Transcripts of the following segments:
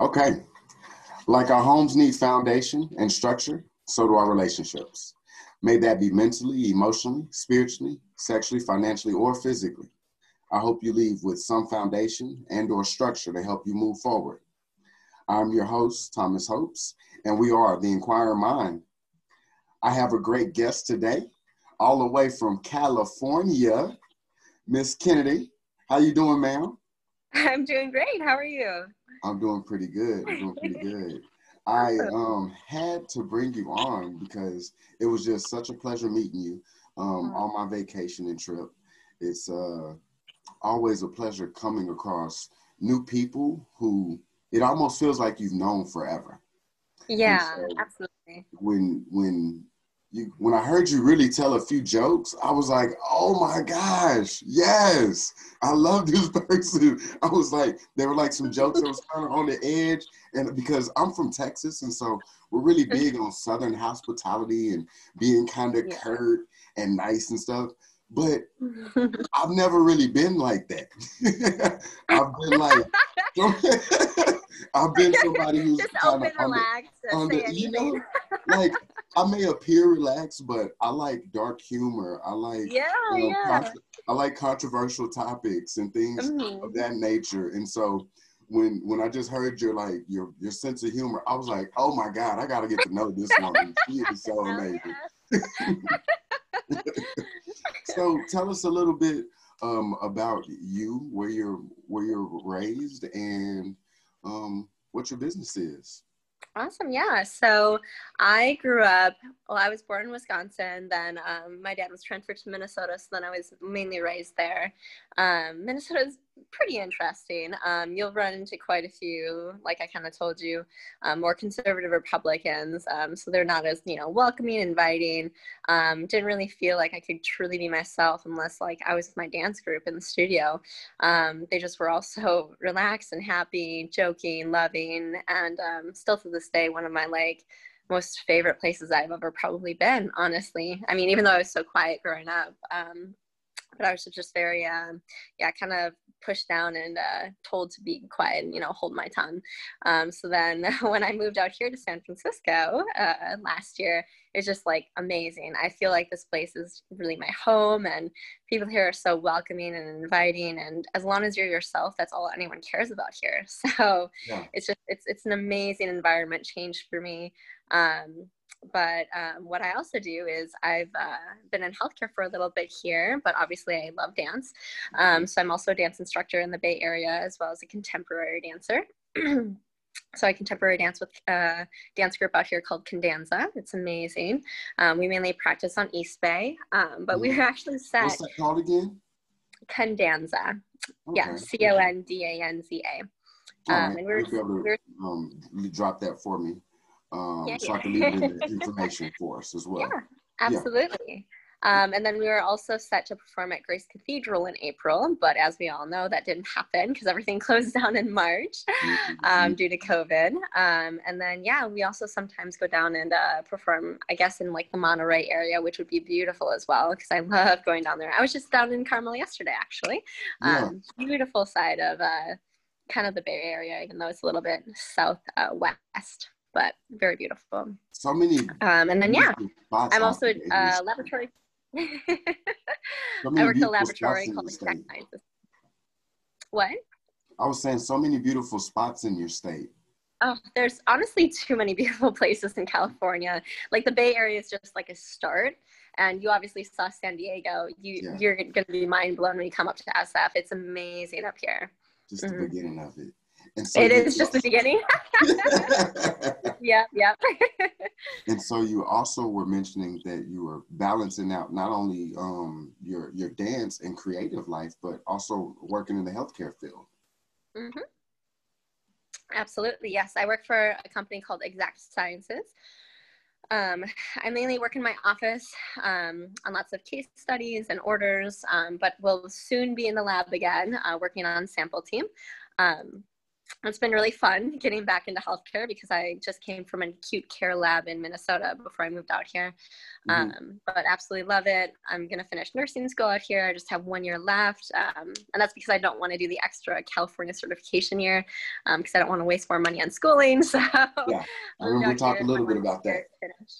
Okay. Like our homes need foundation and structure, so do our relationships. May that be mentally, emotionally, spiritually, sexually, financially, or physically. I hope you leave with some foundation and or structure to help you move forward. I'm your host, Thomas Hopes, and we are the Inquirer Mind. I have a great guest today, all the way from California, Miss Kennady. How you doing, ma'am? I'm doing great. How are you? I'm doing pretty good. I'm doing pretty good. I um had to bring you on because it was just such a pleasure meeting you um on my vacation and trip. It's uh always a pleasure coming across new people who it almost feels like you've known forever. Yeah, so absolutely. When when you when I heard you really tell a few jokes, I was like, oh my gosh, yes, I love this person. I was like, there were like some jokes that was kind of on the edge, and because I'm from Texas, and so we're really mm-hmm. big on Southern hospitality and being kind of yeah. curt and nice and stuff. But I've never really been like that. I've been like. I've been somebody who's just open, relaxed, under, under you know, like I may appear relaxed, but I like dark humor. I like yeah, you know, yeah. Contra- I like controversial topics and things mm-hmm. of that nature. And so when when I just heard your like your your sense of humor, I was like, oh my god, I gotta get to know this woman. she is so oh, amazing. So tell us a little bit um, about you, where you're where you're raised, and um, what your business is. Awesome. Yeah. So I grew up, well, I was born in Wisconsin. Then um, my dad was transferred to Minnesota. So then I was mainly raised there. Um, Minnesota is pretty interesting. Um, you'll run into quite a few, like I kind of told you, um, more conservative Republicans. Um, so they're not as, you know, welcoming, inviting. Um, didn't really feel like I could truly be myself unless like I was with my dance group in the studio. Um, they just were all so relaxed and happy, joking, loving, and um, still to this day, one of my like most favorite places I've ever probably been, honestly. I mean, even though I was so quiet growing up, but I was just very, um, yeah, kind of pushed down and uh, told to be quiet and you know hold my tongue. Um, so then when I moved out here to San Francisco uh, last year, it's just like amazing. I feel like this place is really my home, and people here are so welcoming and inviting. And as long as you're yourself, that's all anyone cares about here. So yeah. it's just it's it's an amazing environment change for me. Um, but um, what I also do is I've uh, been in healthcare for a little bit here, but obviously I love dance. Um, so I'm also a dance instructor in the Bay Area as well as a contemporary dancer. so I contemporary dance with a dance group out here called Condanza. It's amazing. Um, we mainly practice on East Bay, um, but we were actually set. What's that called again? Condanza. Okay. Yeah, C O N D A N Z A. Um, and we were, we were, um, drop that for me um, yeah, so I can leave the information for us as well. Yeah, absolutely. Yeah. Um, and then we were also set to perform at Grace Cathedral in April, but as we all know, that didn't happen because everything closed down in March mm-hmm. um, due to COVID. Um, and then, yeah, we also sometimes go down and uh, perform, I guess, in like the Monterey area, which would be beautiful as well because I love going down there. I was just down in Carmel yesterday, actually. Yeah. Um, beautiful side of uh, kind of the Bay Area, even though it's a little bit southwest. Uh, but very beautiful. So many. Um, and then yeah, I'm also a uh, laboratory. so I work in a laboratory called Exact Sciences. What? I was saying so many beautiful spots in your state. Oh, there's honestly too many beautiful places in California. Like the Bay Area is just like a start. And you obviously saw San Diego. You yeah. you're gonna be mind blown when you come up to SF. It's amazing up here. Just mm-hmm. the beginning of it. And so it is just the beginning. yeah, yeah. and so you also were mentioning that you were balancing out not only um, your your dance and creative life, but also working in the healthcare field. Mm-hmm. Absolutely, yes. I work for a company called Exact Sciences. Um, I mainly work in my office um, on lots of case studies and orders, um, but will soon be in the lab again, uh, working on sample team. Um, it's been really fun getting back into healthcare because I just came from an acute care lab in Minnesota before I moved out here. Mm-hmm. Um, but absolutely love it. I'm going to finish nursing school out here. I just have one year left. Um, and that's because I don't want to do the extra California certification year because um, I don't want to waste more money on schooling. So, yeah, I remember we talked a little bit about that.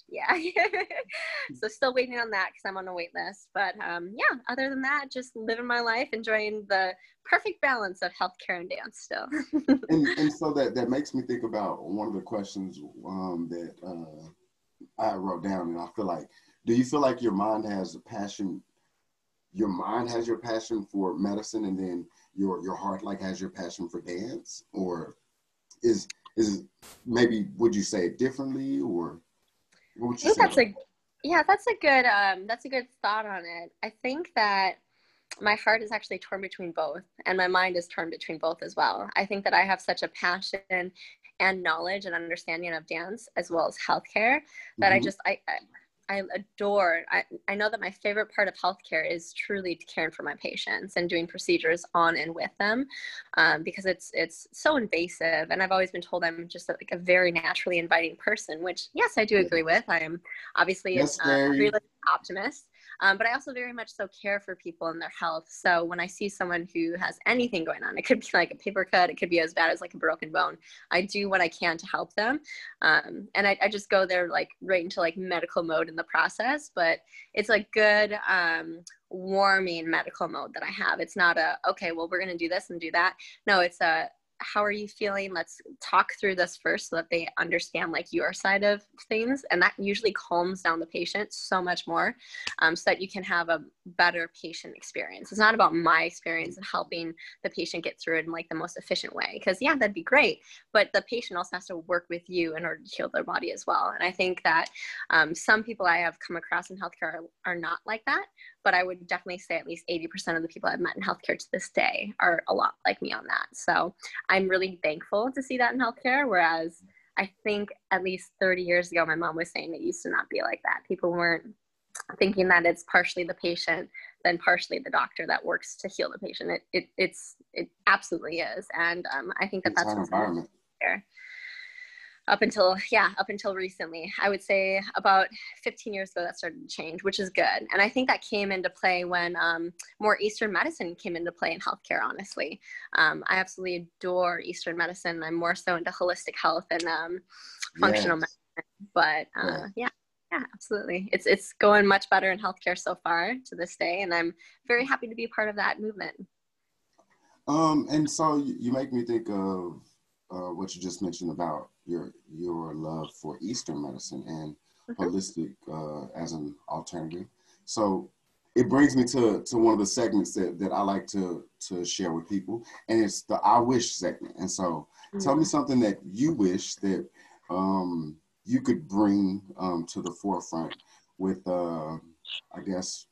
Yeah. so, still waiting on that because I'm on a wait list. But um, yeah, other than that, just living my life, enjoying the perfect balance of healthcare and dance still. and, and so that, that makes me think about one of the questions um, that uh, I wrote down, and I feel like, do you feel like your mind has a passion? Your mind has your passion for medicine, and then your your heart like has your passion for dance, or is is maybe would you say it differently, or what would you I think say? That's a yeah, that's a good um, that's a good thought on it. I think that my heart is actually torn between both and my mind is torn between both as well i think that i have such a passion and knowledge and understanding of dance as well as healthcare that mm-hmm. i just I, I I adore. I, I know that my favorite part of healthcare is truly caring for my patients and doing procedures on and with them, um, because it's it's so invasive. And I've always been told I'm just a, like a very naturally inviting person, which yes, I do agree with. I am obviously yes, a, a realistic optimist, um, but I also very much so care for people and their health. So when I see someone who has anything going on, it could be like a paper cut, it could be as bad as like a broken bone. I do what I can to help them. Um, and I, I, just go there like right into like medical mode in the process, but it's a good, um, warming medical mode that I have. It's not a, okay, well, we're going to do this and do that. No, it's a, how are you feeling? Let's talk through this first so that they understand like your side of things and that usually calms down the patient so much more um, so that you can have a better patient experience. It's not about my experience and helping the patient get through it in like the most efficient way because yeah that'd be great but the patient also has to work with you in order to heal their body as well and i think that um, some people i have come across in healthcare are, are not like that but I would definitely say at least 80% of the people I've met in healthcare to this day are a lot like me on that. So I'm really thankful to see that in healthcare. Whereas I think at least 30 years ago, my mom was saying it used to not be like that. People weren't thinking that it's partially the patient, then partially the doctor that works to heal the patient. It, it it's it absolutely is, and um, I think that it's that's what's. There up until yeah up until recently i would say about 15 years ago that started to change which is good. And i think that came into play when um, more eastern medicine came into play in healthcare honestly. Um, i absolutely adore eastern medicine. I'm more so into holistic health and um, functional yes. medicine but uh, yeah. yeah yeah absolutely. It's it's going much better in healthcare so far to this day and i'm very happy to be part of that movement. Um and so you make me think of uh, what you just mentioned about your your love for Eastern medicine and mm-hmm. holistic uh, as an alternative. So it brings me to, to one of the segments that, that I like to, to share with people, and it's the I wish segment. And so mm-hmm. tell me mm-hmm. something that you wish that um, you could bring um, to the forefront with, uh, I guess,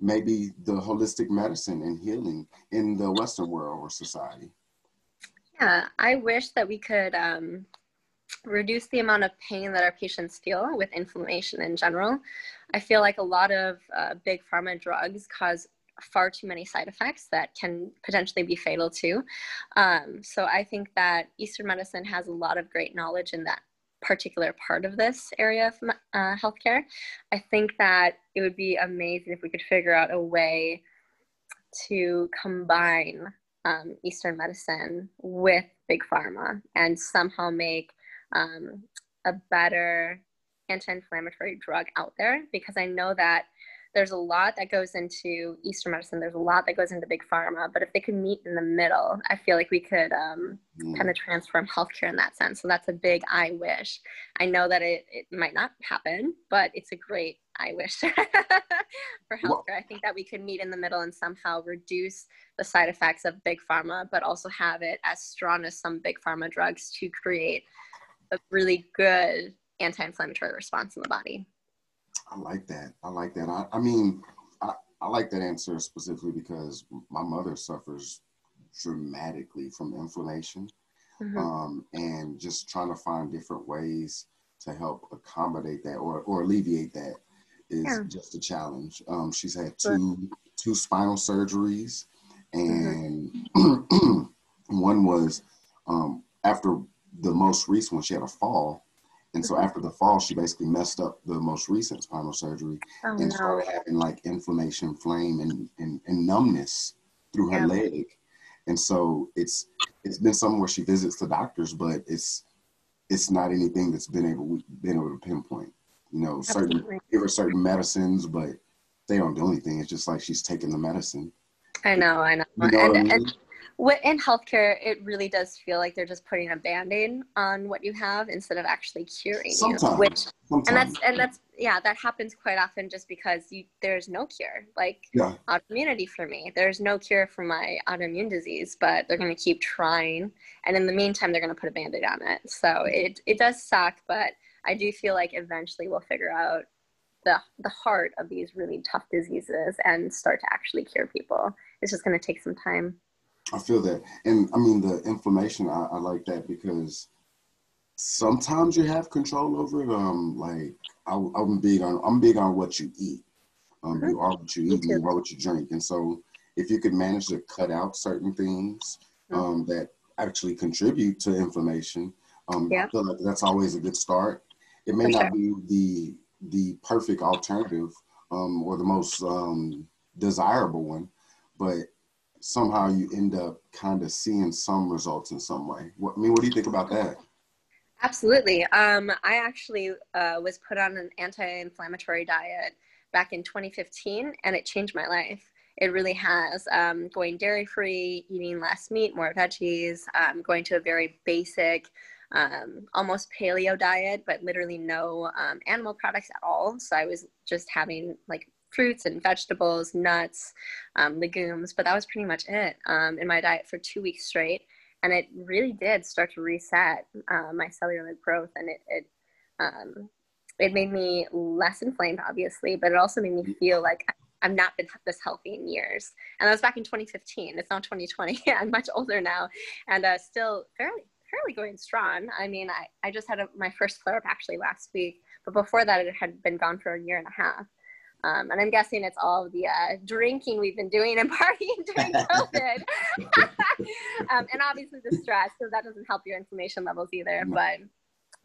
maybe the holistic medicine and healing in the Western world or society. Yeah, I wish that we could um, reduce the amount of pain that our patients feel with inflammation in general. I feel like a lot of uh, big pharma drugs cause far too many side effects that can potentially be fatal too. Um, so I think that Eastern medicine has a lot of great knowledge in that particular part of this area of uh, healthcare. I think that it would be amazing if we could figure out a way to combine um, Eastern medicine with big pharma and somehow make um, a better anti-inflammatory drug out there because I know that there's a lot that goes into Eastern medicine. There's a lot that goes into big pharma. But if they could meet in the middle, I feel like we could um, mm. kind of transform healthcare in that sense. So that's a big I wish. I know that it, it might not happen, but it's a great I wish for healthcare. I think that we could meet in the middle and somehow reduce the side effects of big pharma, but also have it as strong as some big pharma drugs to create a really good anti-inflammatory response in the body. I like that. I like that. I, I mean, I, I like that answer specifically because my mother suffers dramatically from inflammation mm-hmm. um, and just trying to find different ways to help accommodate that or, or alleviate that is yeah. just a challenge. Um, she's had two two spinal surgeries, mm-hmm. and mm-hmm. one was um, after the most recent one, she had a fall. And so after the fall, she basically messed up the most recent spinal surgery oh, and no. started having like inflammation, flame, and, and, and numbness through her yeah. leg. And so it's it's been somewhere where she visits the doctors, but it's it's not anything that's been able been able to pinpoint. You know, certain Absolutely. give her certain medicines, but they don't do anything. It's just like she's taking the medicine. I know, I know. You know and, I mean? and in healthcare, it really does feel like they're just putting a band-aid on what you have instead of actually curing Sometimes. you. Which Sometimes. and that's and that's yeah, that happens quite often just because you there's no cure. Like yeah. autoimmunity for me, there's no cure for my autoimmune disease, but they're gonna keep trying, and in the meantime, they're gonna put a band-aid on it. So it it does suck, but I do feel like eventually we'll figure out the the heart of these really tough diseases and start to actually cure people. It's just gonna take some time. I feel that, and I mean the inflammation. I, I, like that because sometimes you have control over it. Um, like I, am big on I'm big on what you eat. Um, mm-hmm. you are what you eat, you are what you drink. And so, if you could manage to cut out certain things mm-hmm. um, that actually contribute to inflammation, um, yeah. I feel like that's always a good start. It may not be the the perfect alternative um, or the most um, desirable one, but somehow you end up kind of seeing some results in some way. What, I mean, what do you think about that? Absolutely. Um, I actually uh, was put on an anti-inflammatory diet back in 2015, and it changed my life. It really has. Um, going dairy-free, eating less meat, more veggies, um, going to a very basic, um, almost paleo diet, but literally no um, animal products at all. So I was just having like fruits and vegetables, nuts, um, legumes, but that was pretty much it um, in my diet for two weeks straight. And it really did start to reset uh, my cellular growth, and it it um, it made me less inflamed, obviously, but it also made me feel like I've not been this healthy in years. And that was back in 2015. It's now 2020. I'm much older now, and uh, still fairly fairly going strong. I mean, I, I just had a, my first flare up actually last week, but before that, it had been gone for a year and a half. Um, and I'm guessing it's all the uh, drinking we've been doing and partying during COVID. um, and obviously the stress, so that doesn't help your inflammation levels either. But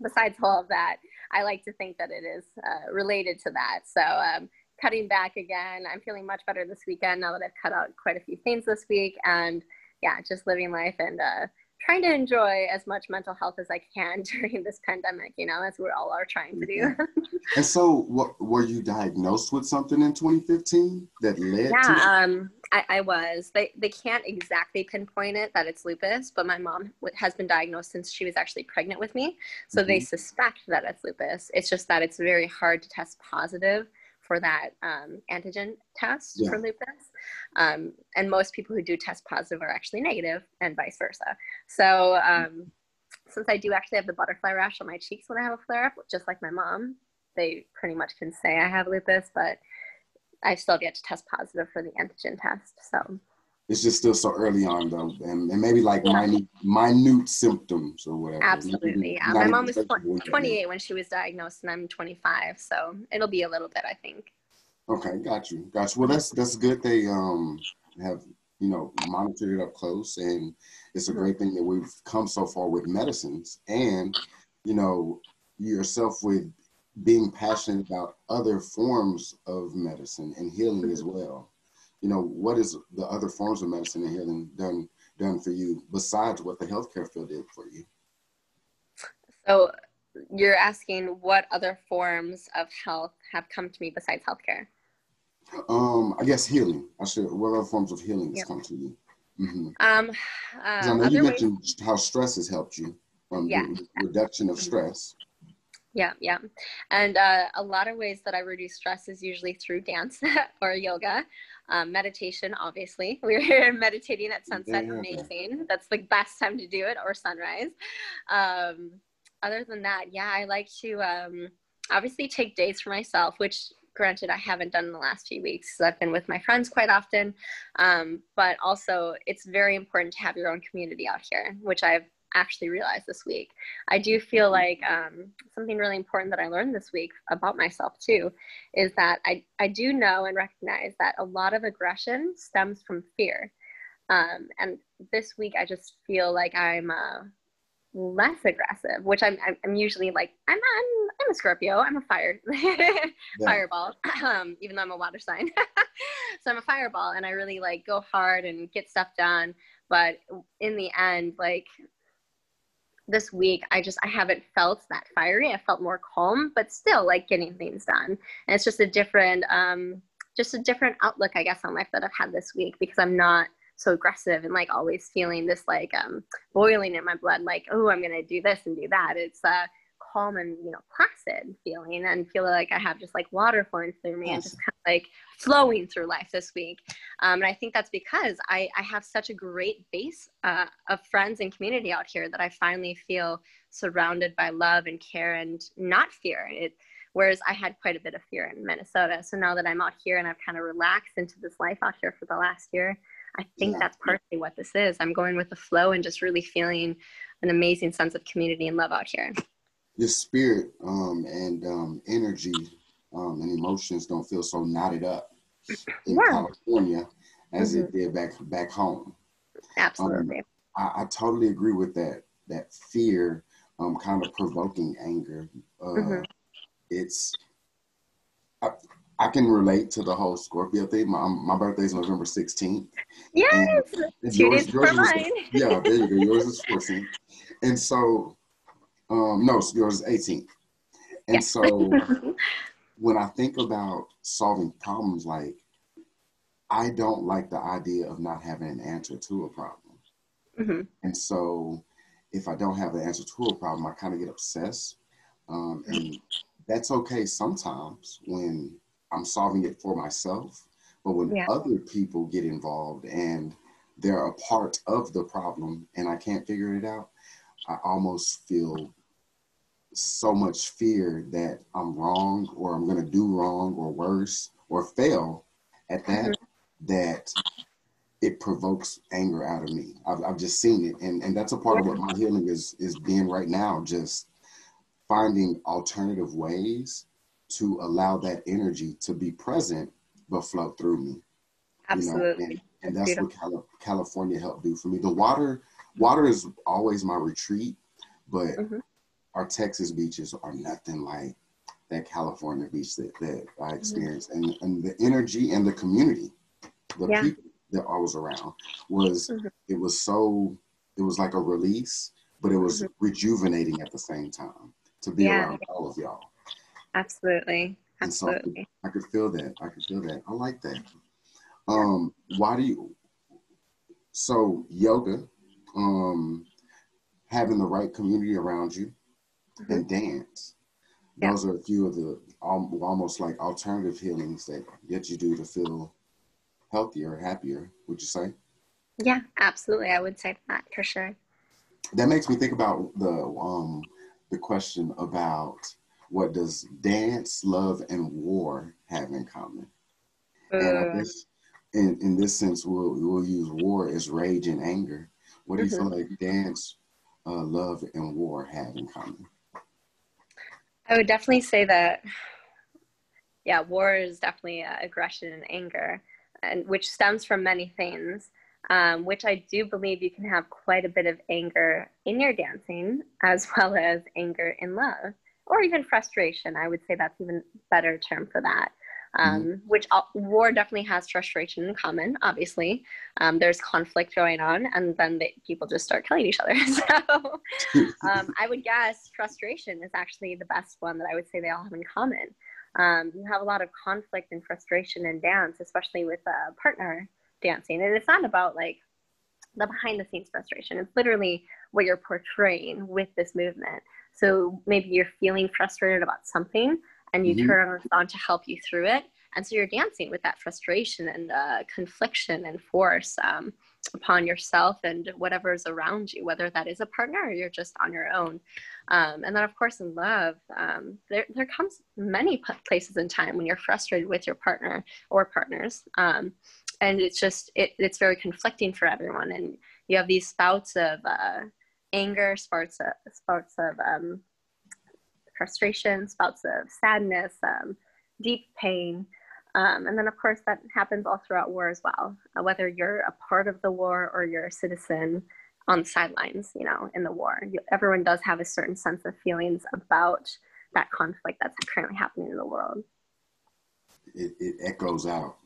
besides all of that, I like to think that it is uh, related to that. So um, cutting back again, I'm feeling much better this weekend now that I've cut out quite a few things this week. And yeah, just living life and uh, trying to enjoy as much mental health as I can during this pandemic, you know, as we all are trying to do. and so, what were you diagnosed with something in 2015 that led yeah, to? um, I, I, was. They they can't exactly pinpoint it that it's lupus, but my mom has been diagnosed since she was actually pregnant with me, so mm-hmm. they suspect that it's lupus. It's just that it's very hard to test positive for that um, antigen test yeah. for lupus. Um, and most people who do test positive are actually negative, and vice versa. So, um, since I do actually have the butterfly rash on my cheeks when I have a flare up, just like my mom, they pretty much can say I have lupus, but I still get to test positive for the antigen test. So, it's just still so early on though and, and maybe like yeah. minute minute symptoms or whatever absolutely yeah. my mom was 28 when she was diagnosed and i'm 25 so it'll be a little bit i think okay got you got you well that's that's good they um have you know monitored it up close and it's a mm-hmm. great thing that we've come so far with medicines and you know yourself with being passionate about other forms of medicine and healing mm-hmm. as well you know, what is the other forms of medicine and healing done done for you besides what the healthcare field did for you? So you're asking what other forms of health have come to me besides healthcare? Um, I guess healing. I should. What other forms of healing has yep. come to you? Mm-hmm. Um, uh, I know you mentioned ways. how stress has helped you. Um, yeah. reduction of stress. Yeah, yeah. And uh, a lot of ways that I reduce stress is usually through dance or yoga. Um, meditation, obviously. We here meditating at sunset, yeah. amazing. That's the best time to do it, or sunrise. Um, other than that, yeah, I like to um, obviously take days for myself, which granted I haven't done in the last few weeks because I've been with my friends quite often. Um, but also, it's very important to have your own community out here, which I've actually realized this week. I do feel like um, something really important that I learned this week about myself too is that I, I do know and recognize that a lot of aggression stems from fear. Um, and this week, I just feel like I'm uh, less aggressive, which I'm, I'm, I'm usually like, I'm, I'm, I'm a Scorpio. I'm a fire, fireball, um, even though I'm a water sign. so I'm a fireball and I really like go hard and get stuff done. But in the end, like this week, I just, I haven't felt that fiery. I felt more calm, but still like getting things done. And it's just a different, um, just a different outlook, I guess, on life that I've had this week because I'm not so aggressive and like always feeling this like um, boiling in my blood, like, oh, I'm to do this and do that. It's a calm and, you know, placid feeling and feel like I have just like water flowing through me yes. and just kind of like flowing through life this week. Um, and I think that's because I, I have such a great base uh, of friends and community out here that I finally feel surrounded by love and care and not fear. It, whereas I had quite a bit of fear in Minnesota. So now that I'm out here and I've kind of relaxed into this life out here for the last year, I think yeah. that's partly what this is. I'm going with the flow and just really feeling an amazing sense of community and love out here. Your spirit um, and um, energy um, and emotions don't feel so knotted up in yeah. California as mm-hmm. it did back back home. Absolutely. Um, I, I, totally agree with that. That fear, um, kind of provoking anger. Uh, mm-hmm. It's I, I can relate to the whole Scorpio thing. My my birthday is November 16th. Yes, two days mine. yeah, there you go. Yours is 14th. And so, um, no, yours is 18th. And yes. so, when I think about solving problems, like I don't like the idea of not having an answer to a problem. Mm-hmm. And so, if I don't have the answer to a problem, I kind of get obsessed. Um, and that's okay sometimes when I'm solving it for myself. But when yeah. other people get involved and they're a part of the problem and I can't figure it out, I almost feel so much fear that I'm wrong or I'm going to do wrong or worse or fail at that mm-hmm. that it provokes anger out of me. I've, I've just seen it. And, and that's a part of what my healing is, is being right now, just finding alternative ways to allow that energy to be present but flow through me. Absolutely. You know? and, and, that's Beautiful. what Cali- California helped do for me. The water, water is always my retreat, but mm-hmm. Our Texas beaches are nothing like that California beach that, that I mm-hmm. experienced. Mm-hmm. And, and the energy and the community, the yeah. people that I was around was, mm-hmm. it was so, it was like a release, but it was mm-hmm. rejuvenating at the same time to be yeah. around all of y'all. Absolutely. Absolutely. So I could feel that. I could feel that. I like that. Um, why do you so yoga, um, having the right community around you mm-hmm. and dance. Yeah. Those are a few of the almost like alternative healings that, that you do to feel healthier, happier, would you say? Yeah, absolutely. I would say that for sure. That makes me think about the um the question about what does dance, love, and war have in common? Uh, and I uh. guess in, in this sense, we'll, we'll use war as rage and anger. What do you mm-hmm. feel like dance, uh, love, and war have in common? I would definitely say that, yeah, war is definitely uh, aggression and anger, and which stems from many things. Um, which I do believe you can have quite a bit of anger in your dancing as well as anger in love or even frustration. I would say that's even better term for that. Um, mm-hmm. Which all, war definitely has frustration in common. Obviously, um, there's conflict going on, and then they, people just start killing each other. so, um, I would guess frustration is actually the best one that I would say they all have in common. Um, you have a lot of conflict and frustration in dance, especially with a partner dancing, and it's not about like the behind the scenes frustration. It's literally what you're portraying with this movement. So maybe you're feeling frustrated about something and you mm-hmm. turn on to help you through it. And so you're dancing with that frustration and uh, confliction and force um, upon yourself and whatever is around you, whether that is a partner or you're just on your own. Um, and then, of course, in love, um, there, there comes many places in time when you're frustrated with your partner or partners. Um, and it's just, it, it's very conflicting for everyone. And you have these spouts of, uh, anger, spouts of, spouts of um, frustration, spouts of sadness, um, deep pain. Um, and then, of course, that happens all throughout war as well. Uh, whether you're a part of the war or you're a citizen on the sidelines, you know, in the war, you, everyone does have a certain sense of feelings about that conflict that's currently happening in the world. It, it echoes out.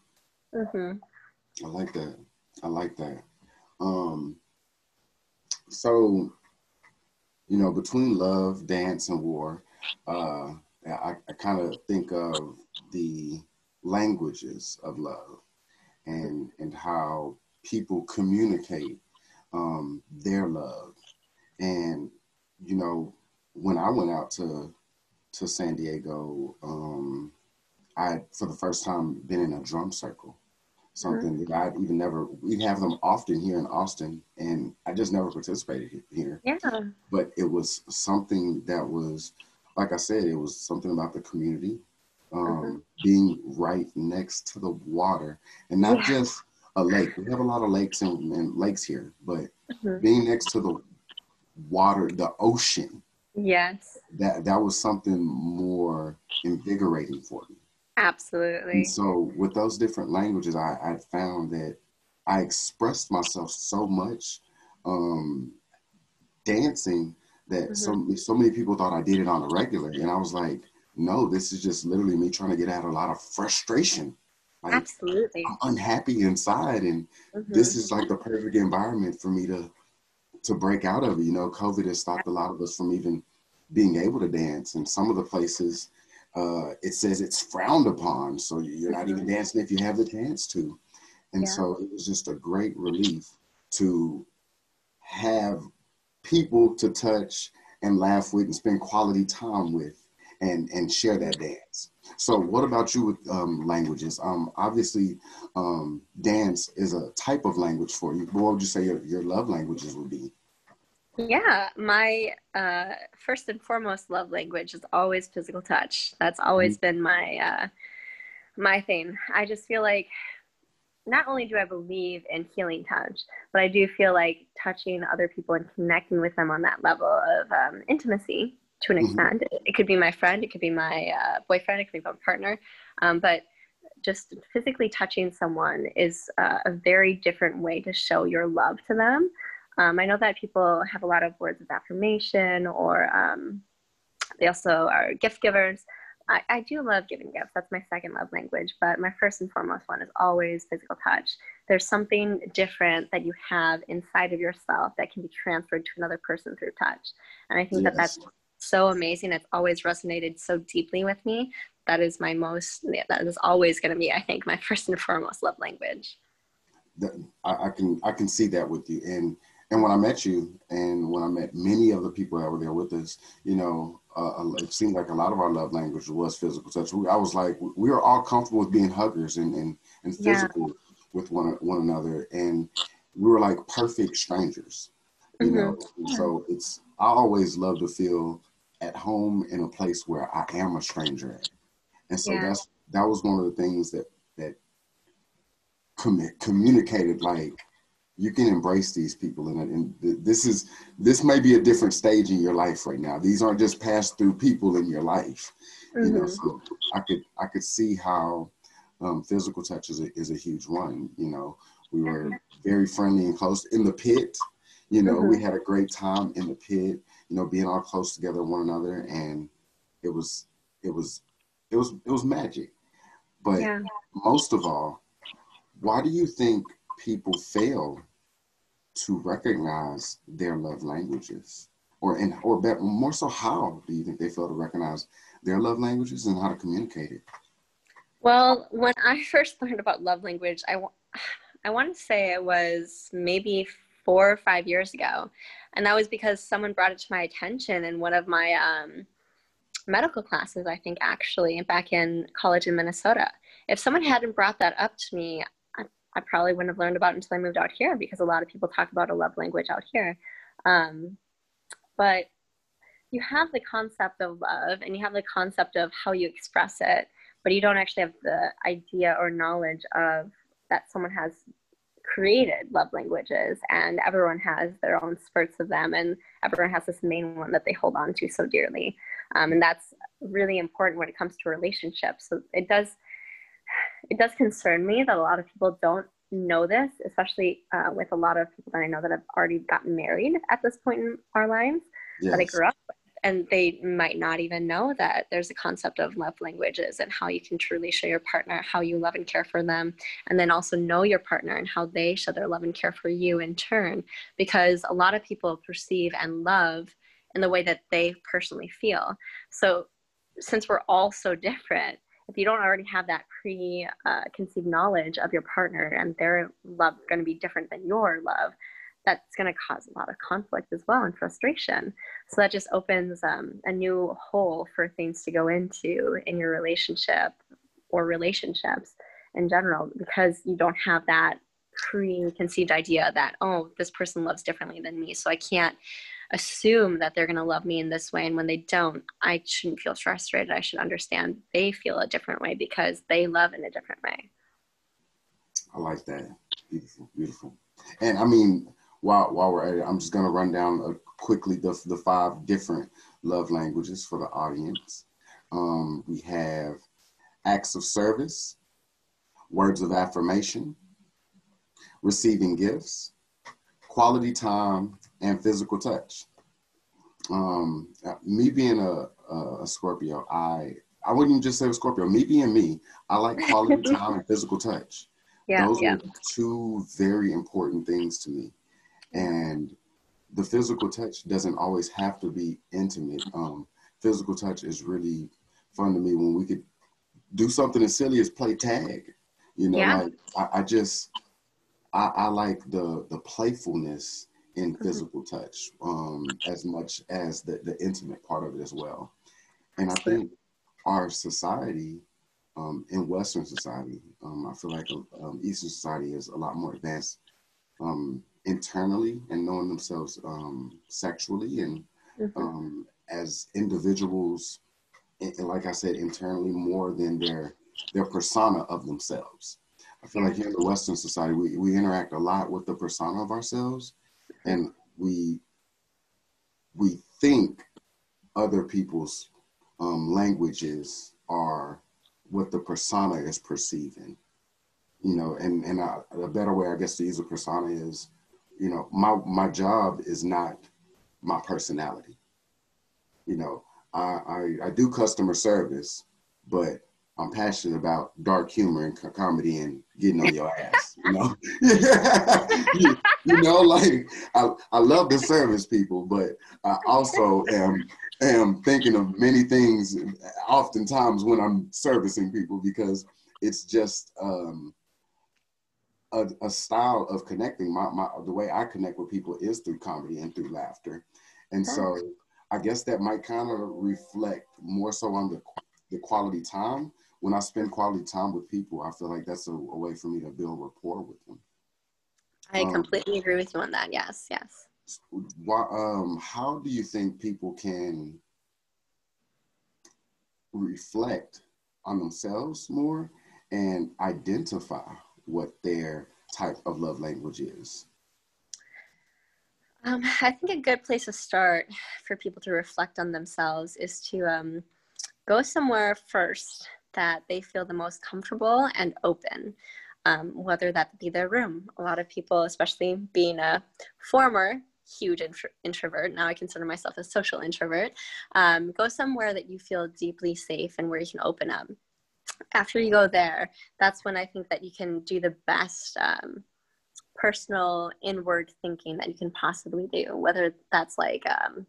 Mm-hmm. I like that. I like that. Um, so, you know, between love, dance, and war, uh, I, I kind of think of the languages of love and and how people communicate um, their love. And you know, when I went out to to San Diego, um, I for the first time been in a drum circle, something mm-hmm. that I've even never. We have them often here in Austin, and I just never participated here. Yeah. But it was something that was, like I said, it was something about the community, um, mm-hmm. being right next to the water, and not yeah. just a lake. We have a lot of lakes and, and lakes here, but mm-hmm. being next to the water, the ocean. Yes. That that was something more invigorating for me. Absolutely. And so with those different languages, I, I found that I expressed myself so much um, dancing that mm-hmm. so so many people thought I did it on a regular, and I was like, no, this is just literally me trying to get out a lot of frustration. Like, Absolutely. I'm unhappy inside, and mm-hmm. this is like the perfect environment for me to to break out of. You know, COVID has stopped a lot of us from even being able to dance, and some of the places uh, it says it's frowned upon, so you're not even mm-hmm. dancing if you have the chance to. And yeah. so it was just a great relief to have people to touch and laugh with and spend quality time with and and share that dance. So, what about you with um, languages? Um, obviously, um, dance is a type of language for you. What would you say your, your love languages would be? Yeah, my uh, first and foremost love language is always physical touch. That's always mm-hmm. been my uh, my thing. I just feel like not only do I believe in healing touch, but I do feel like touching other people and connecting with them on that level of um, intimacy to an mm-hmm. extent. Mm-hmm. It could be my friend, it could be my uh, boyfriend, it could be my partner, um, but just physically touching someone is uh, a very different way to show your love to them. Um, I know that people have a lot of words of affirmation, or um, they also are gift givers. I, I, do love giving gifts. That's my second love language. But my first and foremost one is always physical touch. There's something different that you have inside of yourself that can be transferred to another person through touch. And I think yes. that that's so amazing. It's always resonated so deeply with me. That is my most, that is always going to be, I think, my first and foremost love language. I, I can I can see that with you, and and when I met you, and when I met many of the people that were there with us, you know, uh, it seemed like a lot of our love language was physical touch. I was like, we were all comfortable with being huggers and and, and physical yeah. with one one another, and we were like perfect strangers, you mm-hmm. know. So it's I always love to feel at home in a place where I am a stranger at. And so yeah. that's that was one of the things that that com- communicated like you can embrace these people and, and this is this may be a different stage in your life right now these aren't just pass through people in your life mm-hmm. you know mm-hmm. so i could i could see how um, physical touch is a, is a huge one you know we were very friendly and close in the pit you know mm-hmm. we had a great time in the pit you know, being all close together one another, and it was it was it was it was magic. But yeah. most of all, why do you think people fail to recognize their love languages? Or and or better, more so, how do you think they fail to recognize their love languages and how to communicate it? Well, when I first learned about love language, I, I want to say it was maybe four or five years ago. And that was because someone brought it to my attention in one of my um, medical classes, I think, actually, back in college in Minnesota. If someone hadn't brought that up to me, I, probably wouldn't have learned about until I moved out here because a lot of people talk about a love language out here. Um, but you have the concept of love and you have the concept of how you express it, but you don't actually have the idea or knowledge of that someone has created love languages and everyone has their own spurts of them and everyone has this main one that they hold on to so dearly um, and that's really important when it comes to relationships so it does it does concern me that a lot of people don't know this, especially uh, with a lot of people that I know that have already gotten married at this point in our lives yes. that I grew up with. And they might not even know that there's a concept of love languages and how you can truly show your partner how you love and care for them. And then also know your partner and how they show their love and care for you in turn. Because a lot of people perceive and love in the way that they personally feel. So since we're all so different, if you don't already have that pre-conceived knowledge of your partner and their love going to be different than your love, that's going to cause a lot of conflict as well and frustration. So that just opens um, a new hole for things to go into in your relationship or relationships in general because you don't have that preconceived idea that oh this person loves differently than me so i can't assume that they're going to love me in this way and when they don't i shouldn't feel frustrated. I should understand they feel a different way because they love in a different way. I like that. Beautiful beautiful. And i mean while while we're at it i'm just going to run down uh, quickly the, the five different love languages for the audience. Um, we have acts of service words of affirmation receiving gifts quality time and physical touch. Um, me being a, a, Scorpio, I I wouldn't just say a Scorpio. Me being me, I like quality time and physical touch. Yeah, Those yeah. are two very important things to me, and the physical touch doesn't always have to be intimate. Um, physical touch is really fun to me when we could do something as silly as play tag. You know, yeah. like I, I just I, I, like the the playfulness in mm-hmm. physical mm-hmm. touch um, as much as the, the intimate part of it as well. And I think our society, um, in Western society, um, I feel like um, Eastern society is a lot more advanced um, internally and knowing themselves um, sexually and mm-hmm. as individuals, and, and like I said, internally more than their their persona of themselves. I feel like here in the Western society, we, we interact a lot with the persona of ourselves and we we think other people's um, languages are what the persona is perceiving. You know and and a, better way i guess to use a persona is you know my my job is not my personality. You know i i, I do customer service but I'm passionate about dark humor and comedy and getting on your ass. You know, you, you, know, like I, I love to service people, but I also am am thinking of many things oftentimes when I'm servicing people because it's just um, a, a, style of connecting. My, my the way I connect with people is through comedy and through laughter, and so I guess that might kind of reflect more so on the the quality time when I spend quality time with people, I feel like that's a, a way for me to build rapport with them. I um, completely agree with you on that. Yes, yes. Why, um, how do you think people can reflect on themselves more and identify what their type of love language is? Um, I think a good place to start for people to reflect on themselves is to um, go somewhere first that they feel the most comfortable and open, um, whether that be their room. A lot of people, especially being a former huge intro- introvert, now I consider myself a social introvert, um, go somewhere that you feel deeply safe and where you can open up. After you go there, that's when I think that you can do the best um, personal inward thinking that you can possibly do, whether that's like um,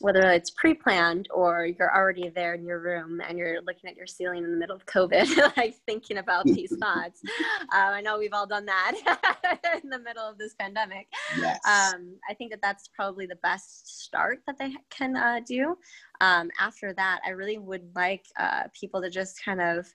whether it's pre-planned or you're already there in your room and you're looking at your ceiling in the middle of COVID, like thinking about these thoughts. Um, I know we've all done that in the middle of this pandemic. Yes. Um, I think that that's probably the best start that they can uh, do. Um, after that, I really would like uh, people to just kind of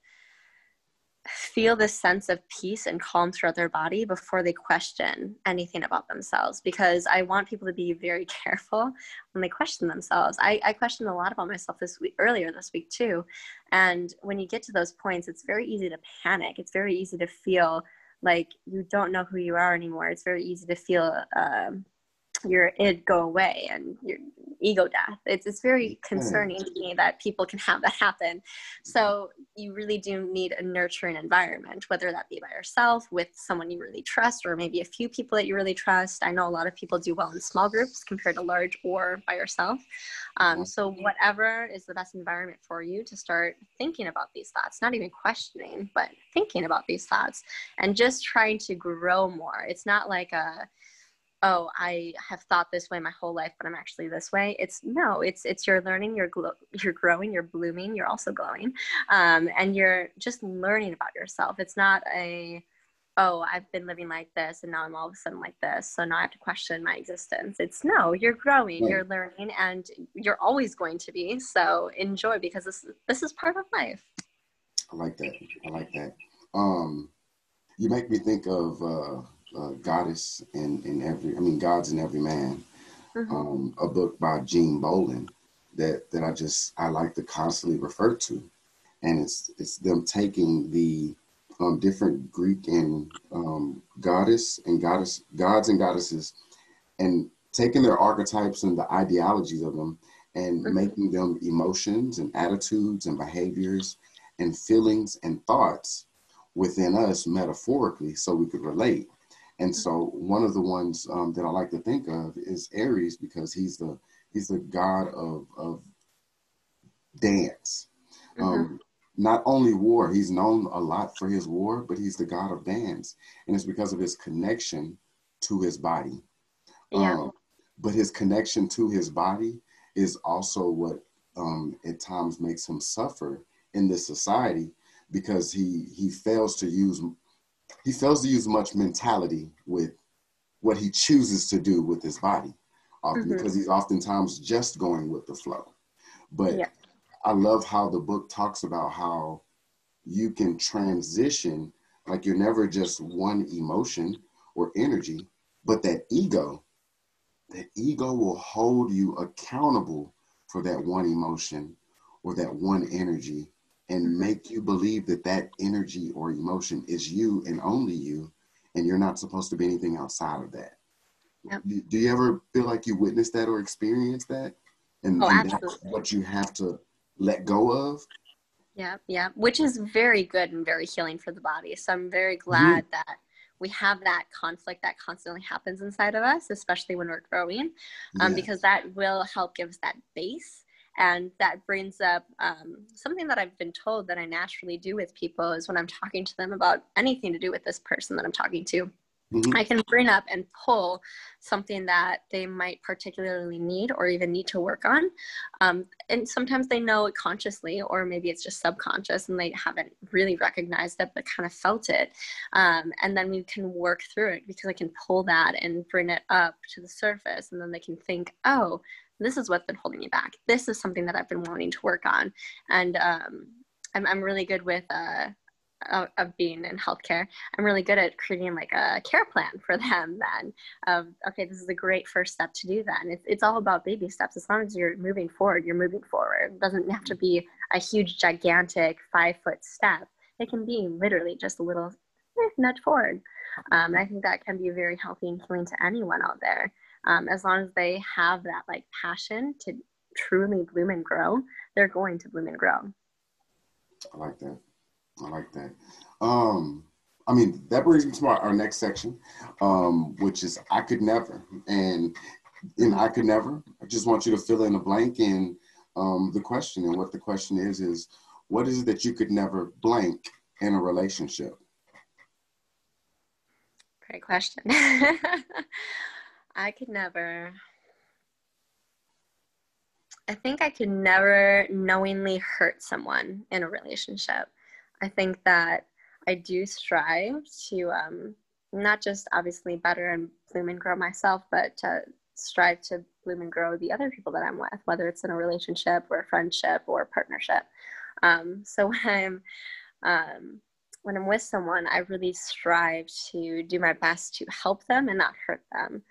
feel this sense of peace and calm throughout their body before they question anything about themselves because i want people to be very careful when they question themselves. I, I questioned a lot about myself this week earlier this week too and when you get to those points it's very easy to panic. It's very easy to feel like you don't know who you are anymore. It's very easy to feel um, your id go away and you're ego death. It's, it's very concerning to me that people can have that happen. So you really do need a nurturing environment, whether that be by yourself, with someone you really trust, or maybe a few people that you really trust. I know a lot of people do well in small groups compared to large or by yourself. Um, so whatever is the best environment for you to start thinking about these thoughts, not even questioning, but thinking about these thoughts and just trying to grow more. It's not like a oh i have thought this way my whole life but i'm actually this way. It's no it's it's you're learning you're glo- you're growing you're blooming you're also glowing um, and you're just learning about yourself. It's not a oh i've been living like this and now i'm all of a sudden like this so now i have to question my existence. It's no you're growing yeah. you're learning and you're always going to be so enjoy because this this is part of life. I like that i like that. Um you make me think of uh uh, Goddess in, in every, I mean, Gods in Every Man, mm-hmm. um, a book by Jean Bolen that, that I just, I like to constantly refer to. And it's, it's them taking the um, different Greek and um, goddess and goddess, gods and goddesses and taking their archetypes and the ideologies of them and mm-hmm. making them emotions and attitudes and behaviors and feelings and thoughts within us metaphorically so we could relate and so one of the ones um, that I like to think of is Ares because he's the he's the god of of dance. Mm-hmm. Um, not only war, he's known a lot for his war, but he's the god of dance, and it's because of his connection to his body. Yeah. Um, but his connection to his body is also what um, at times makes him suffer in this society because he he fails to use he fails to use much mentality with what he chooses to do with his body, often mm-hmm. because he's oftentimes just going with the flow. But yeah. I love how the book talks about how you can transition, like you're never just one emotion or energy, but that ego, that ego will hold you accountable for that one emotion or that one energy and make you believe that that energy or emotion is you and only you, and you're not supposed to be anything outside of that. Yep. Do, you ever feel like you witnessed that or experienced that? And, oh, and that's what you have to let go of? Yeah, yeah, which is very good and very healing for the body. So I'm very glad mm-hmm. that we have that conflict that constantly happens inside of us, especially when we're growing, um, because that will help give us that base and that brings up um, something that I've been told that I naturally do with people is when I'm talking to them about anything to do with this person that I'm talking to. Mm-hmm. I can bring up and pull something that they might particularly need or even need to work on. Um, and sometimes they know it consciously, or maybe it's just subconscious and they haven't really recognized it, but kind of felt it. Um, and then we can work through it because I can pull that and bring it up to the surface. And then they can think, oh, this is what's been holding me back. This is something that I've been wanting to work on. And um, I'm, I'm really good with, uh, of, being in healthcare. I'm really good at creating like a care plan for them then of, okay, this is a great first step to do that. And it's, it's all about baby steps. As long as you're moving forward, you're moving forward. It doesn't have to be a huge, gigantic five foot step. It can be literally just a little eh, nudge forward. Um, and I think that can be very healthy and healing to anyone out there um, as long as they have that like passion to truly bloom and grow they're going to bloom and grow. I like that. I like that. Um i mean that brings me to our, our next section um which is i could never. And in i could never. I just want you to fill in a blank in um, the question. And what the question is is what is it that you could never blank in a relationship? Great question I could never. I think I could never knowingly hurt someone in a relationship. I think that I do strive to um, not just obviously better and bloom and grow myself, but to strive to bloom and grow the other people that I'm with, whether it's in a relationship or a friendship or a partnership. Um, so when I'm um, when I'm with someone, I really strive to do my best to help them and not hurt them.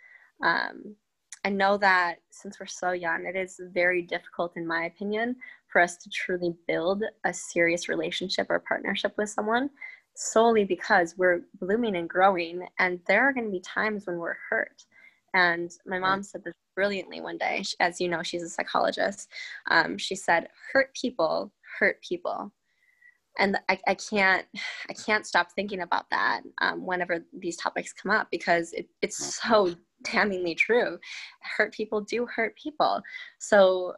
Um, I know that since we're so young, it is very difficult, in my opinion, for us to truly build a serious relationship or partnership with someone solely because we're blooming and growing. And there are going to be times when we're hurt. And my mom said this brilliantly one day. As you know, she's a psychologist. Um, she said, "Hurt people hurt people." and I, I can't I can't stop thinking about that um, whenever these topics come up because it, it's so damningly true. Hurt people do hurt people. So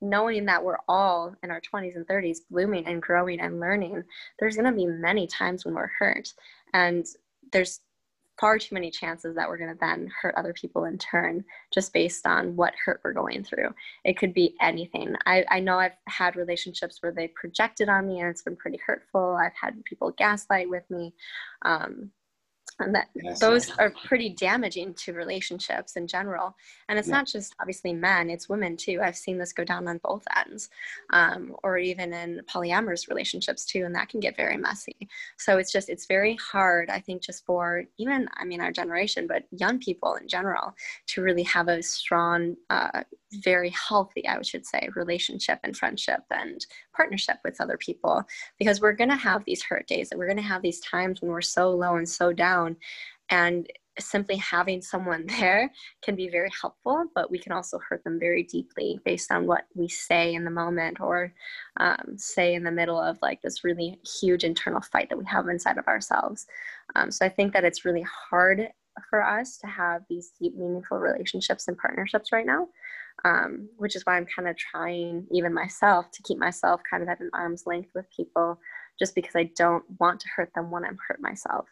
knowing that we're all in our 20s and 30s blooming and growing and learning, there's going to be many times when we're hurt, and there's far too many chances that we're going to then hurt other people in turn just based on what hurt we're going through. It could be anything. I, I know i've had relationships where they projected on me and it's been pretty hurtful. I've had people gaslight with me. Um, and that yes. those are pretty damaging to relationships in general and it's yeah. not just obviously men it's women too i've seen this go down on both ends um, or even in polyamorous relationships too and that can get very messy so it's just it's very hard i think just for even i mean our generation but young people in general to really have a strong uh, very healthy i should say relationship and friendship and partnership with other people because we're going to have these hurt days and we're going to have these times when we're so low and so down and simply having someone there can be very helpful but we can also hurt them very deeply based on what we say in the moment or um, say in the middle of like this really huge internal fight that we have inside of ourselves um, so i think that it's really hard for us to have these deep meaningful relationships and partnerships right now um, which is why I'm kind of trying, even myself, to keep myself kind of at an arm's length with people just because I don't want to hurt them when I'm hurt myself.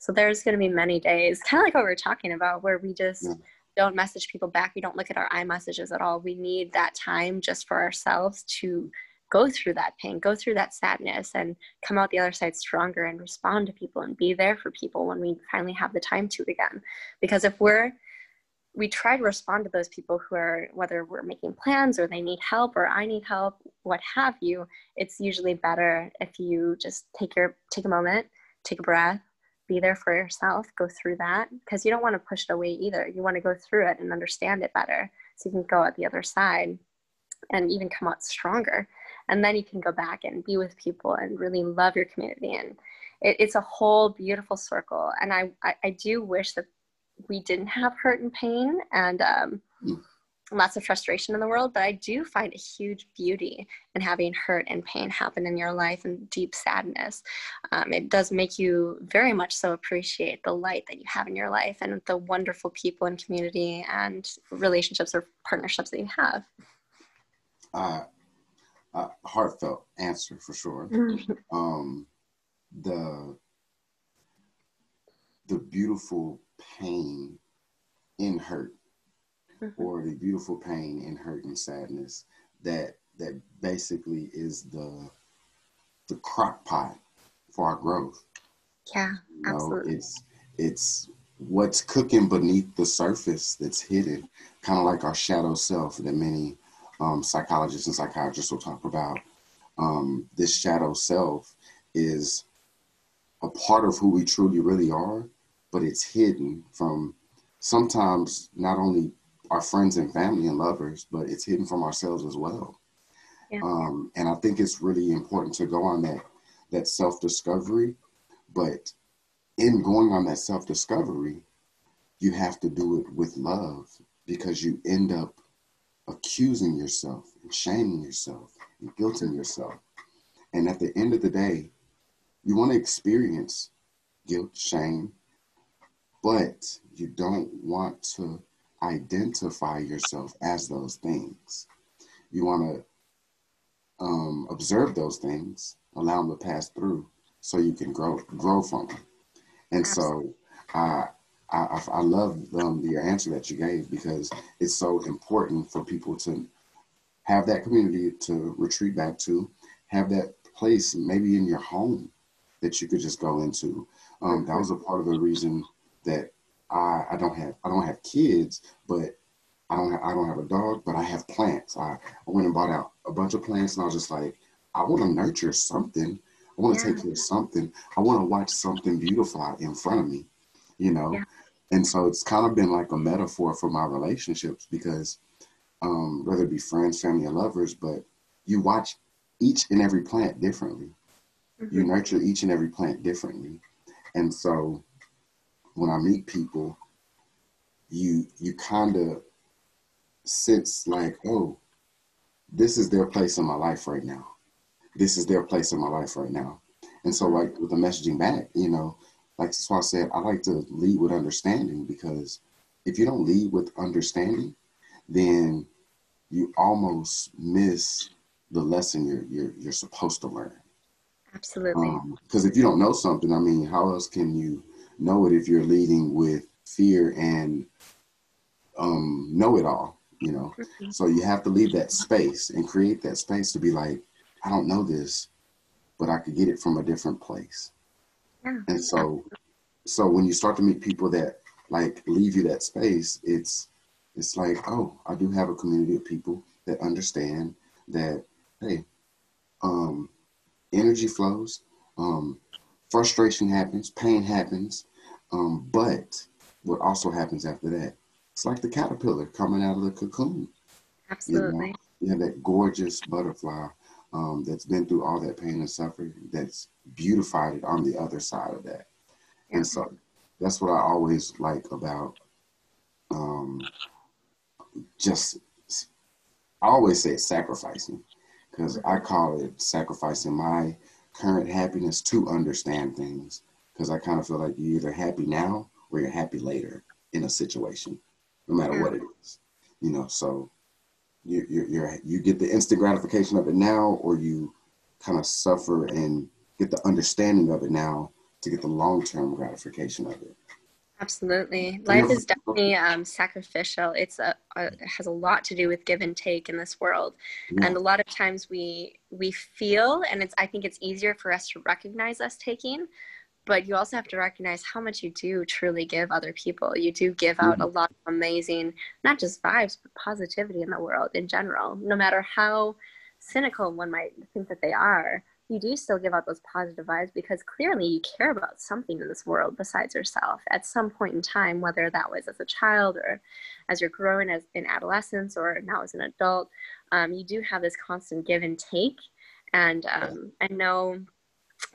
So there's going to be many days, kind of like what we are talking about, where we just yeah. don't message people back. We don't look at our iMessages at all. We need that time just for ourselves to go through that pain, go through that sadness, and come out the other side stronger and respond to people and be there for people when we finally have the time to again. Because if we're we try to respond to those people who are whether we're making plans or they need help or i need help what have you it's usually better if you just take your take a moment take a breath be there for yourself go through that because you don't want to push it away either. You want to go through it and understand it better so you can go out the other side and even come out stronger. And then you can go back and be with people and really love your community and it, it's a whole beautiful circle. And I, I, I do wish that we didn't have hurt and pain and um, mm. Lots of frustration in the world, but I do find a huge beauty in having hurt and pain happen in your life and deep sadness. Um, it does make you very much so appreciate the light that you have in your life and the wonderful people and community and relationships or partnerships that you have. Uh, uh, heartfelt answer for sure. um, the the beautiful pain in hurt. Or the beautiful pain and hurt and sadness that that basically is the the crock pot for our growth. Yeah, you know, absolutely. It's it's what's cooking beneath the surface that's hidden, kind of like our shadow self that many um, psychologists and psychiatrists will talk about. Um, this shadow self is a part of who we truly really are, but it's hidden from sometimes not only our friends and family and lovers, but it's hidden from ourselves as well. Yeah. Um, and I think it's really important to go on that that self discovery, but in going on that self discovery, you have to do it with love because you end up accusing yourself and shaming yourself and guilting yourself. And at the end of the day, you want to experience guilt, shame, but you don't want to identify yourself as those things. You want to um, observe those things, allow them to pass through, so you can grow grow from them. And so, I I, I love um, the answer that you gave because it's so important for people to have that community to retreat back to, have that place maybe in your home that you could just go into. Um, that was a part of the reason that I, I don't have I don't have kids, but I don't have, I don't have a dog, but I have plants. I, I went and bought out a bunch of plants, and I was just like, I want to nurture something. I want to yeah. take care of something. I want to watch something beautiful out in front of me, you know. Yeah. And so it's kind of been like a metaphor for my relationships because um, whether it be friends, family, or lovers, but you watch each and every plant differently. Mm-hmm. You nurture each and every plant differently. And so when I meet people, you you kind of sense like, oh, this is their place in my life right now. This is their place in my life right now. And so, like with the messaging back, you know, like that's why I said I like to lead with understanding because if you don't lead with understanding, then you almost miss the lesson you're you're, you're supposed to learn. Absolutely. Because um, if you don't know something, I mean, how else can you know it if you're leading with fear and um, know it all? You know, mm-hmm. so you have to leave that space and create that space to be like, I don't know this, but I could get it from a different place. Yeah. And so, so when you start to meet people that like leave you that space, it's it's like, oh, I do have a community of people that understand that, hey, um, energy flows, um, frustration happens, pain happens, um, but what also happens after that? It's like the caterpillar coming out of the cocoon. Absolutely. You, know, that gorgeous butterfly um, that's been through all that pain and suffering that's beautified it on the other side of that. And so that's what I always like about um, just, I always say sacrificing because I call it sacrificing my current happiness to understand things because I kind of feel like you're either happy now or you're happy later in a situation, no matter what it is, you know. So you you you're, you get the instant gratification of it now, or you kind of suffer and get the understanding of it now to get the long term gratification of it. Absolutely. Life is definitely um, sacrificial. It's a, a, it has a lot to do with give and take in this world. Yeah. And a lot of times we we feel and it's I think it's easier for us to recognize us taking, but you also have to recognize how much you do truly give other people. You do give out mm-hmm. a lot of amazing not just vibes, but positivity in the world in general. No matter how cynical one might think that they are, you do still give out those positive vibes because clearly you care about something in this world besides yourself at some point in time, whether that was as a child or as you're growing as in adolescence or now as an adult. Um, you do have this constant give and take. And um, I know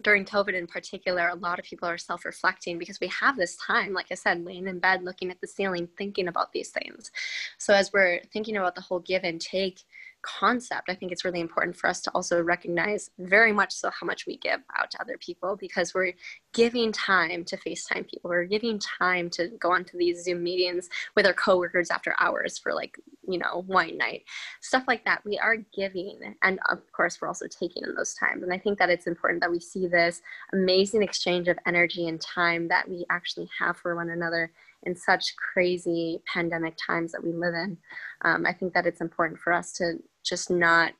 during COVID in particular, a lot of people are self reflecting because we have this time, like I said, laying in bed, looking at the ceiling, thinking about these things. So, as we're thinking about the whole give and take, concept, I think it's really important for us to also recognize very much so how much we give out to other people because we're giving time to FaceTime people. We're giving time to go onto these Zoom meetings with our coworkers after hours for like, you know, wine night, stuff like that. We are giving. And of course, we're also taking in those times. And I think that it's important that we see this amazing exchange of energy and time that we actually have for one another in such crazy pandemic times that we live in. Um, I think that it's important for us to just not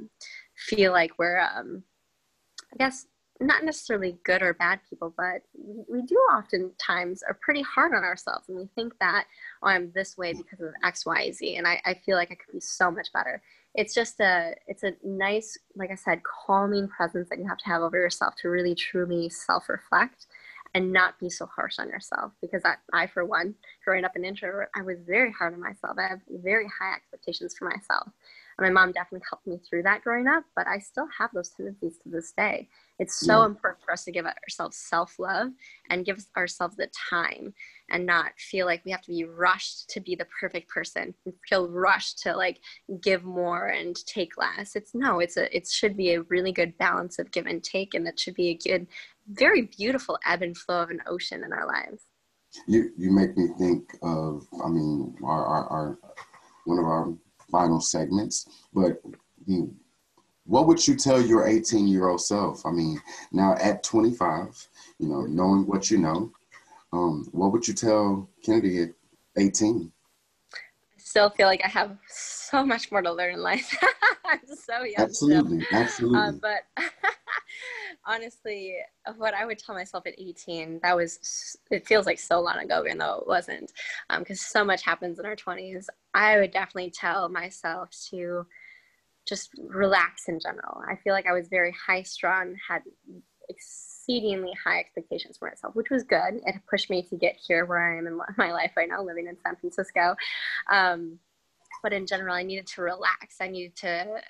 feel like we're, um, I guess, not necessarily good or bad people, but we do oftentimes are pretty hard on ourselves and we think that, oh, I'm this way because of X, Y, Z, and I, I feel like I could be so much better. It's just a, it's a nice, like I said, calming presence that you have to have over yourself to really truly self-reflect and not be so harsh on yourself because I, I for one growing up an introvert i was very hard on myself i have very high expectations for myself and my mom definitely helped me through that growing up but i still have those tendencies to this day. It's so yeah. important for us to give ourselves self-love and give ourselves the time and not feel like we have to be rushed to be the perfect person feel rushed to like give more and take less. It's no it's a it should be a really good balance of give and take and it should be a good very beautiful ebb and flow of an ocean in our lives. You you make me think of i mean our our, our one of our final segments but you what would you tell your 18 year old self i mean now at 25 you know knowing what you know um, what would you tell Kennady at 18? I still feel like I have so much more to learn in life. I'm so young. Absolutely, still. absolutely. Um, but honestly, what I would tell myself at 18, that was, it feels like so long ago, even though it wasn't, because um, so much happens in our 20s. I would definitely tell myself to just relax in general. I feel like I was very high strung, had exceedingly high expectations for myself, which was good. It pushed me to get here where I am in my life right now, living in San Francisco. Um, but in general, I needed to relax. I needed to,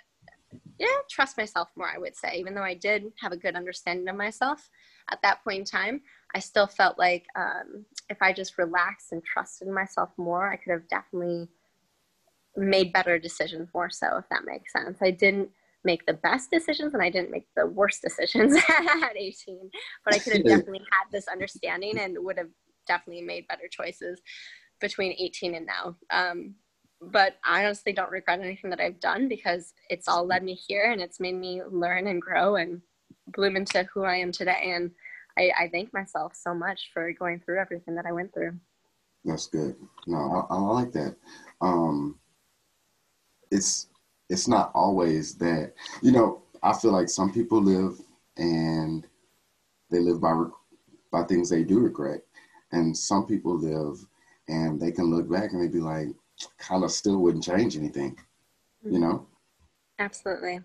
yeah, trust myself more, I would say. Even though I did have a good understanding of myself at that point in time, I still felt like um, if I just relaxed and trusted myself more, I could have definitely made better decisions more so, if that makes sense. I didn't make the best decisions and I didn't make the worst decisions at 18, but I could have definitely had this understanding and would have definitely made better choices between 18 and now. Um, but I honestly don't regret anything that I've done because it's all led me here and it's made me learn and grow and bloom into who I am today. And I, I thank myself so much for going through everything that I went through. That's good. No, I, I like that. Um, it's it's not always that you know. I feel like some people live and they live by by things they do regret, and some people live and they can look back and they be like, kind of still wouldn't change anything, you know? Absolutely.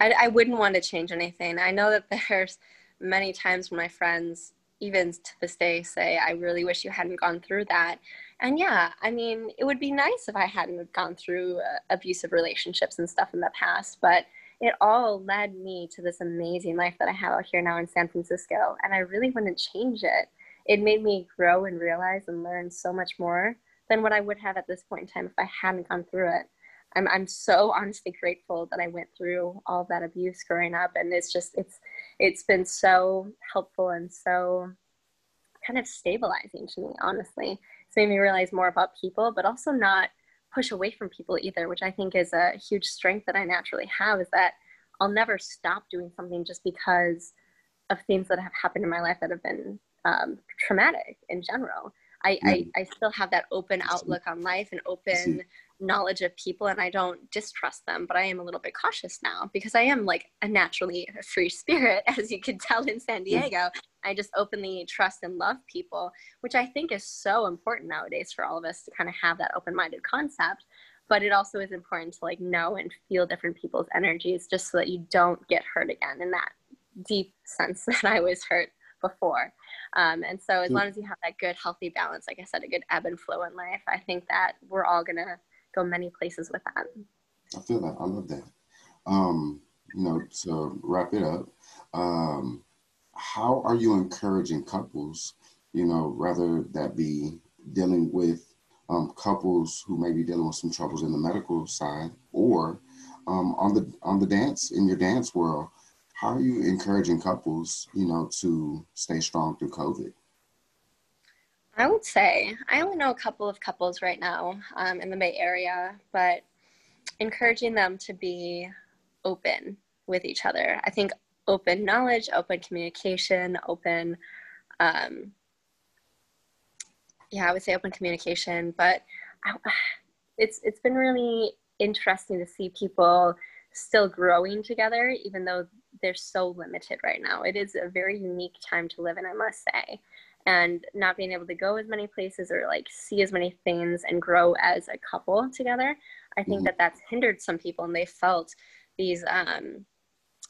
I, I wouldn't want to change anything. I know that there's many times when my friends, even to this day, say, I really wish you hadn't gone through that. And yeah, I mean, it would be nice if I hadn't gone through uh, abusive relationships and stuff in the past, but it all led me to this amazing life that I have out here now in San Francisco. And I really wouldn't change it. It made me grow and realize and learn so much more than what I would have at this point in time if I hadn't gone through it. I'm I'm so honestly grateful that I went through all that abuse growing up, and it's just it's it's been so helpful and so kind of stabilizing to me. Honestly, it's made me realize more about people, but also not push away from people either, which I think is a huge strength that I naturally have. Is that I'll never stop doing something just because of things that have happened in my life that have been um, traumatic in general. I, I, I still have that open outlook on life and open knowledge of people and I don't distrust them, but I am a little bit cautious now because I am like a naturally free spirit, as you can tell in San Diego. I just openly trust and love people, which I think is so important nowadays for all of us to kind of have that open minded concept. But it also is important to like know and feel different people's energies just so that you don't get hurt again in that deep sense that I was hurt before. Um, and so as long as you have that good, healthy balance, like I said, a good ebb and flow in life, I think that we're all going to go many places with that. I feel that. I love that. Um, you know, to wrap it up, um, how are you encouraging couples, you know, rather that be dealing with um, couples who may be dealing with some troubles in the medical side or um, on the on the dance in your dance world how are you encouraging couples, you know, to stay strong through COVID? I would say I only know a couple of couples right now um, in the Bay Area, but encouraging them to be open with each other. I think open knowledge, open communication, open, um, yeah, I would say open communication. But I, it's it's been really interesting to see people still growing together, even though they're so limited right now. It is a very unique time to live in, I must say. And not being able to go as many places or like see as many things and grow as a couple together, I think mm-hmm. that that's hindered some people and they felt these um,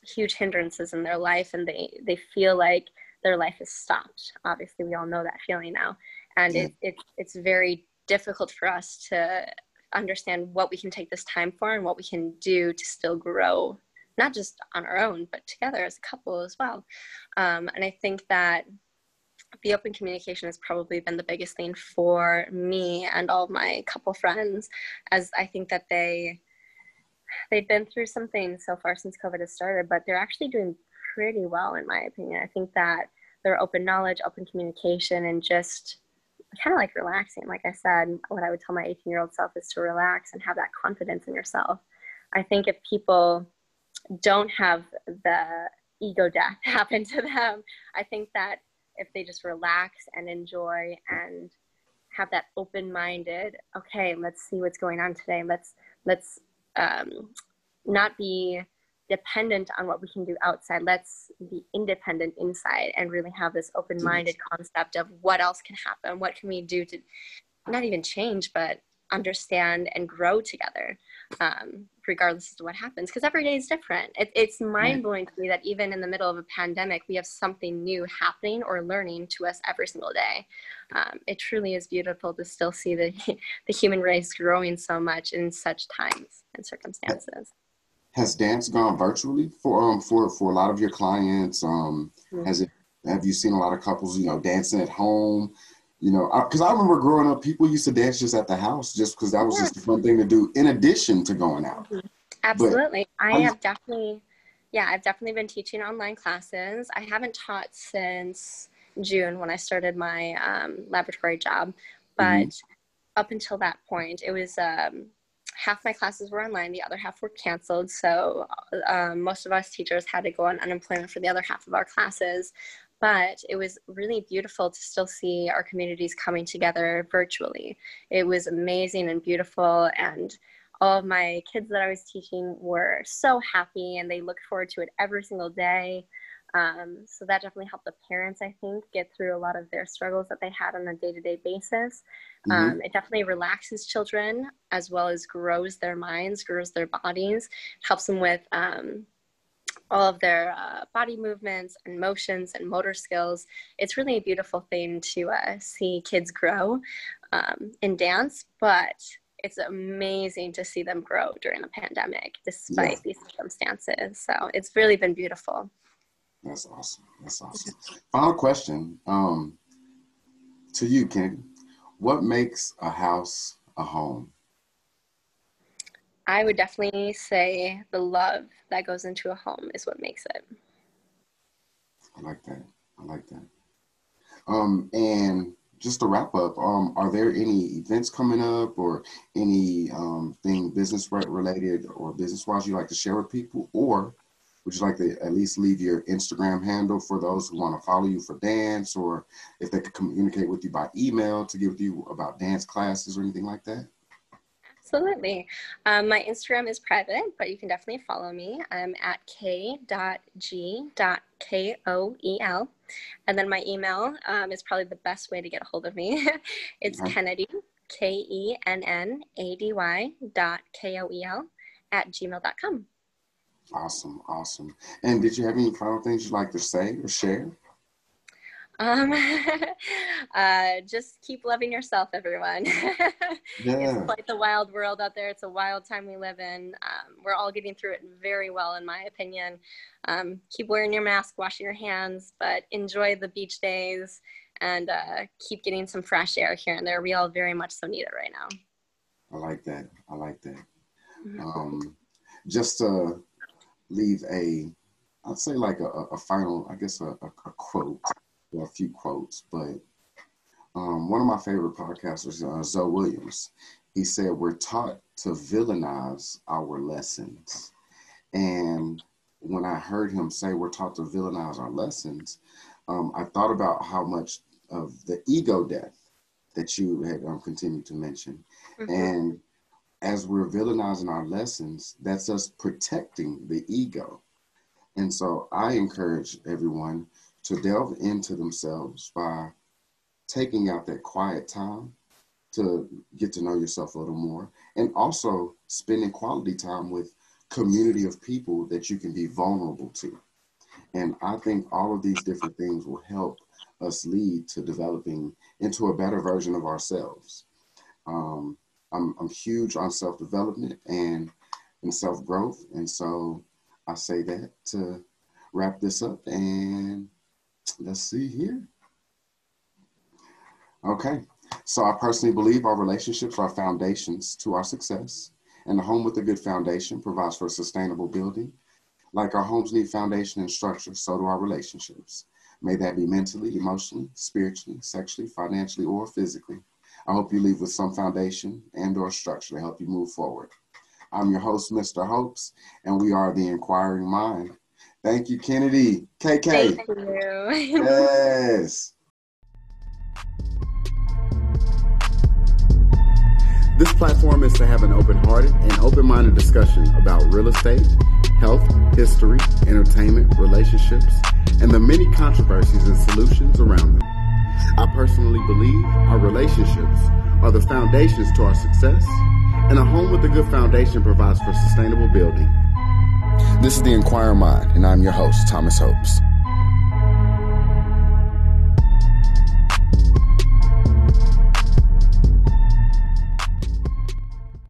huge hindrances in their life and they, they feel like their life is stopped. Obviously, we all know that feeling now. And yeah. it, it, it's very difficult for us to understand what we can take this time for and what we can do to still grow not just on our own, but together as a couple as well. Um, and I think that the open communication has probably been the biggest thing for me and all my couple friends, as I think that they they've been through something so far since COVID has started, but they're actually doing pretty well in my opinion. I think that their open knowledge, open communication, and just kind of like relaxing. Like I said, what I would tell my 18 year old self is to relax and have that confidence in yourself. I think if people don't have the ego death happen to them. I think that if they just relax and enjoy and have that open-minded, okay, let's see what's going on today. Let's let's um, not be dependent on what we can do outside. Let's be independent inside and really have this open-minded concept of what else can happen. What can we do to not even change, but understand and grow together um, regardless of what happens because every day is different. It, it's mind-blowing to me that even in the middle of a pandemic we have something new happening or learning to us every single day. Um, it truly is beautiful to still see the, the human race growing so much in such times and circumstances. Has dance gone virtually for um for for a lot of your clients? Um mm-hmm. has it have you seen a lot of couples you know dancing at home you know, because I, I, remember growing up, people used to dance just at the house just because that was just a fun thing to do in addition to going out. Mm-hmm. Absolutely. But I have definitely, yeah, I've definitely been teaching online classes. I haven't taught since June when I started my um, laboratory job, but mm-hmm. up until that point, it was um, half my classes were online, the other half were canceled. So um, most of us teachers had to go on unemployment for the other half of our classes. But it was really beautiful to still see our communities coming together virtually. It was amazing and beautiful. And all of my kids that I was teaching were so happy and they looked forward to it every single day. Um, so that definitely helped the parents, I think, get through a lot of their struggles that they had on a day to day basis. Mm-hmm. Um, it definitely relaxes children as well as grows their minds, grows their bodies, helps them with um, all of their uh, body movements and motions and motor skills. It's really a beautiful thing to uh, see kids grow um, in dance, but it's amazing to see them grow during the pandemic despite yeah. these circumstances. So it's really been beautiful. That's awesome. That's awesome. Final question um, to you, Kennady. What makes a house a home? I would definitely say the love that goes into a home is what makes it. I like that. I like that. Um, and just to wrap up, um, are there any events coming up or any um, thing business related or business wise you like to share with people? Or would you like to at least leave your Instagram handle for those who want to follow you for dance or if they could communicate with you by email to give you about dance classes or anything like that? Absolutely. Um, my Instagram is private, but you can definitely follow me. I'm at k.g.koel. And then my email um, is probably the best way to get a hold of me. it's mm-hmm. Kennady, K E N N A D Y dot K O E L at gmail.com. Awesome, awesome. And did you have any final things you'd like to say or share? Um, uh, just keep loving yourself, everyone. yeah. It's quite the wild world out there. It's a wild time we live in. Um, we're all getting through it very well, in my opinion. Um, keep wearing your mask, washing your hands, but enjoy the beach days and uh, keep getting some fresh air here and there. We all very much so need it right now. I like that. I like that. Mm-hmm. Um, just to leave a, I'd say like a, a final, I guess a, a, a quote a few quotes, but um, one of my favorite podcasters, uh, Zoe Williams, he said, We're taught to villainize our lessons. And when I heard him say we're taught to villainize our lessons, um, I thought about how much of the ego death that you had um, continued to mention. Mm-hmm. And as we're villainizing our lessons, that's us protecting the ego. And so I encourage everyone to delve into themselves by taking out that quiet time to get to know yourself a little more and also spending quality time with community of people that you can be vulnerable to. And i think all of these different things will help us lead to developing into a better version of ourselves. Um, I'm, I'm huge on self-development and, and self-growth. And so i say that to wrap this up and let's see here. Okay, so I personally believe our relationships are foundations to our success, and a home with a good foundation provides for a sustainable building. Like our homes need foundation and structure, so do our relationships. May that be mentally, emotionally, spiritually, sexually, financially, or physically. I hope you leave with some foundation and or structure to help you move forward. I'm your host, Mr. Hopes, and we are the Inquiring Mind. Thank you, Kennady. KK. Thank you. yes. This platform is to have an open hearted and open minded discussion about real estate, health, history, entertainment, relationships, and the many controversies and solutions around them. I personally believe our relationships are the foundations to our success, and a home with a good foundation provides for sustainable building this is the Inquirer Mind, and I'm your host, Thomas Hopes.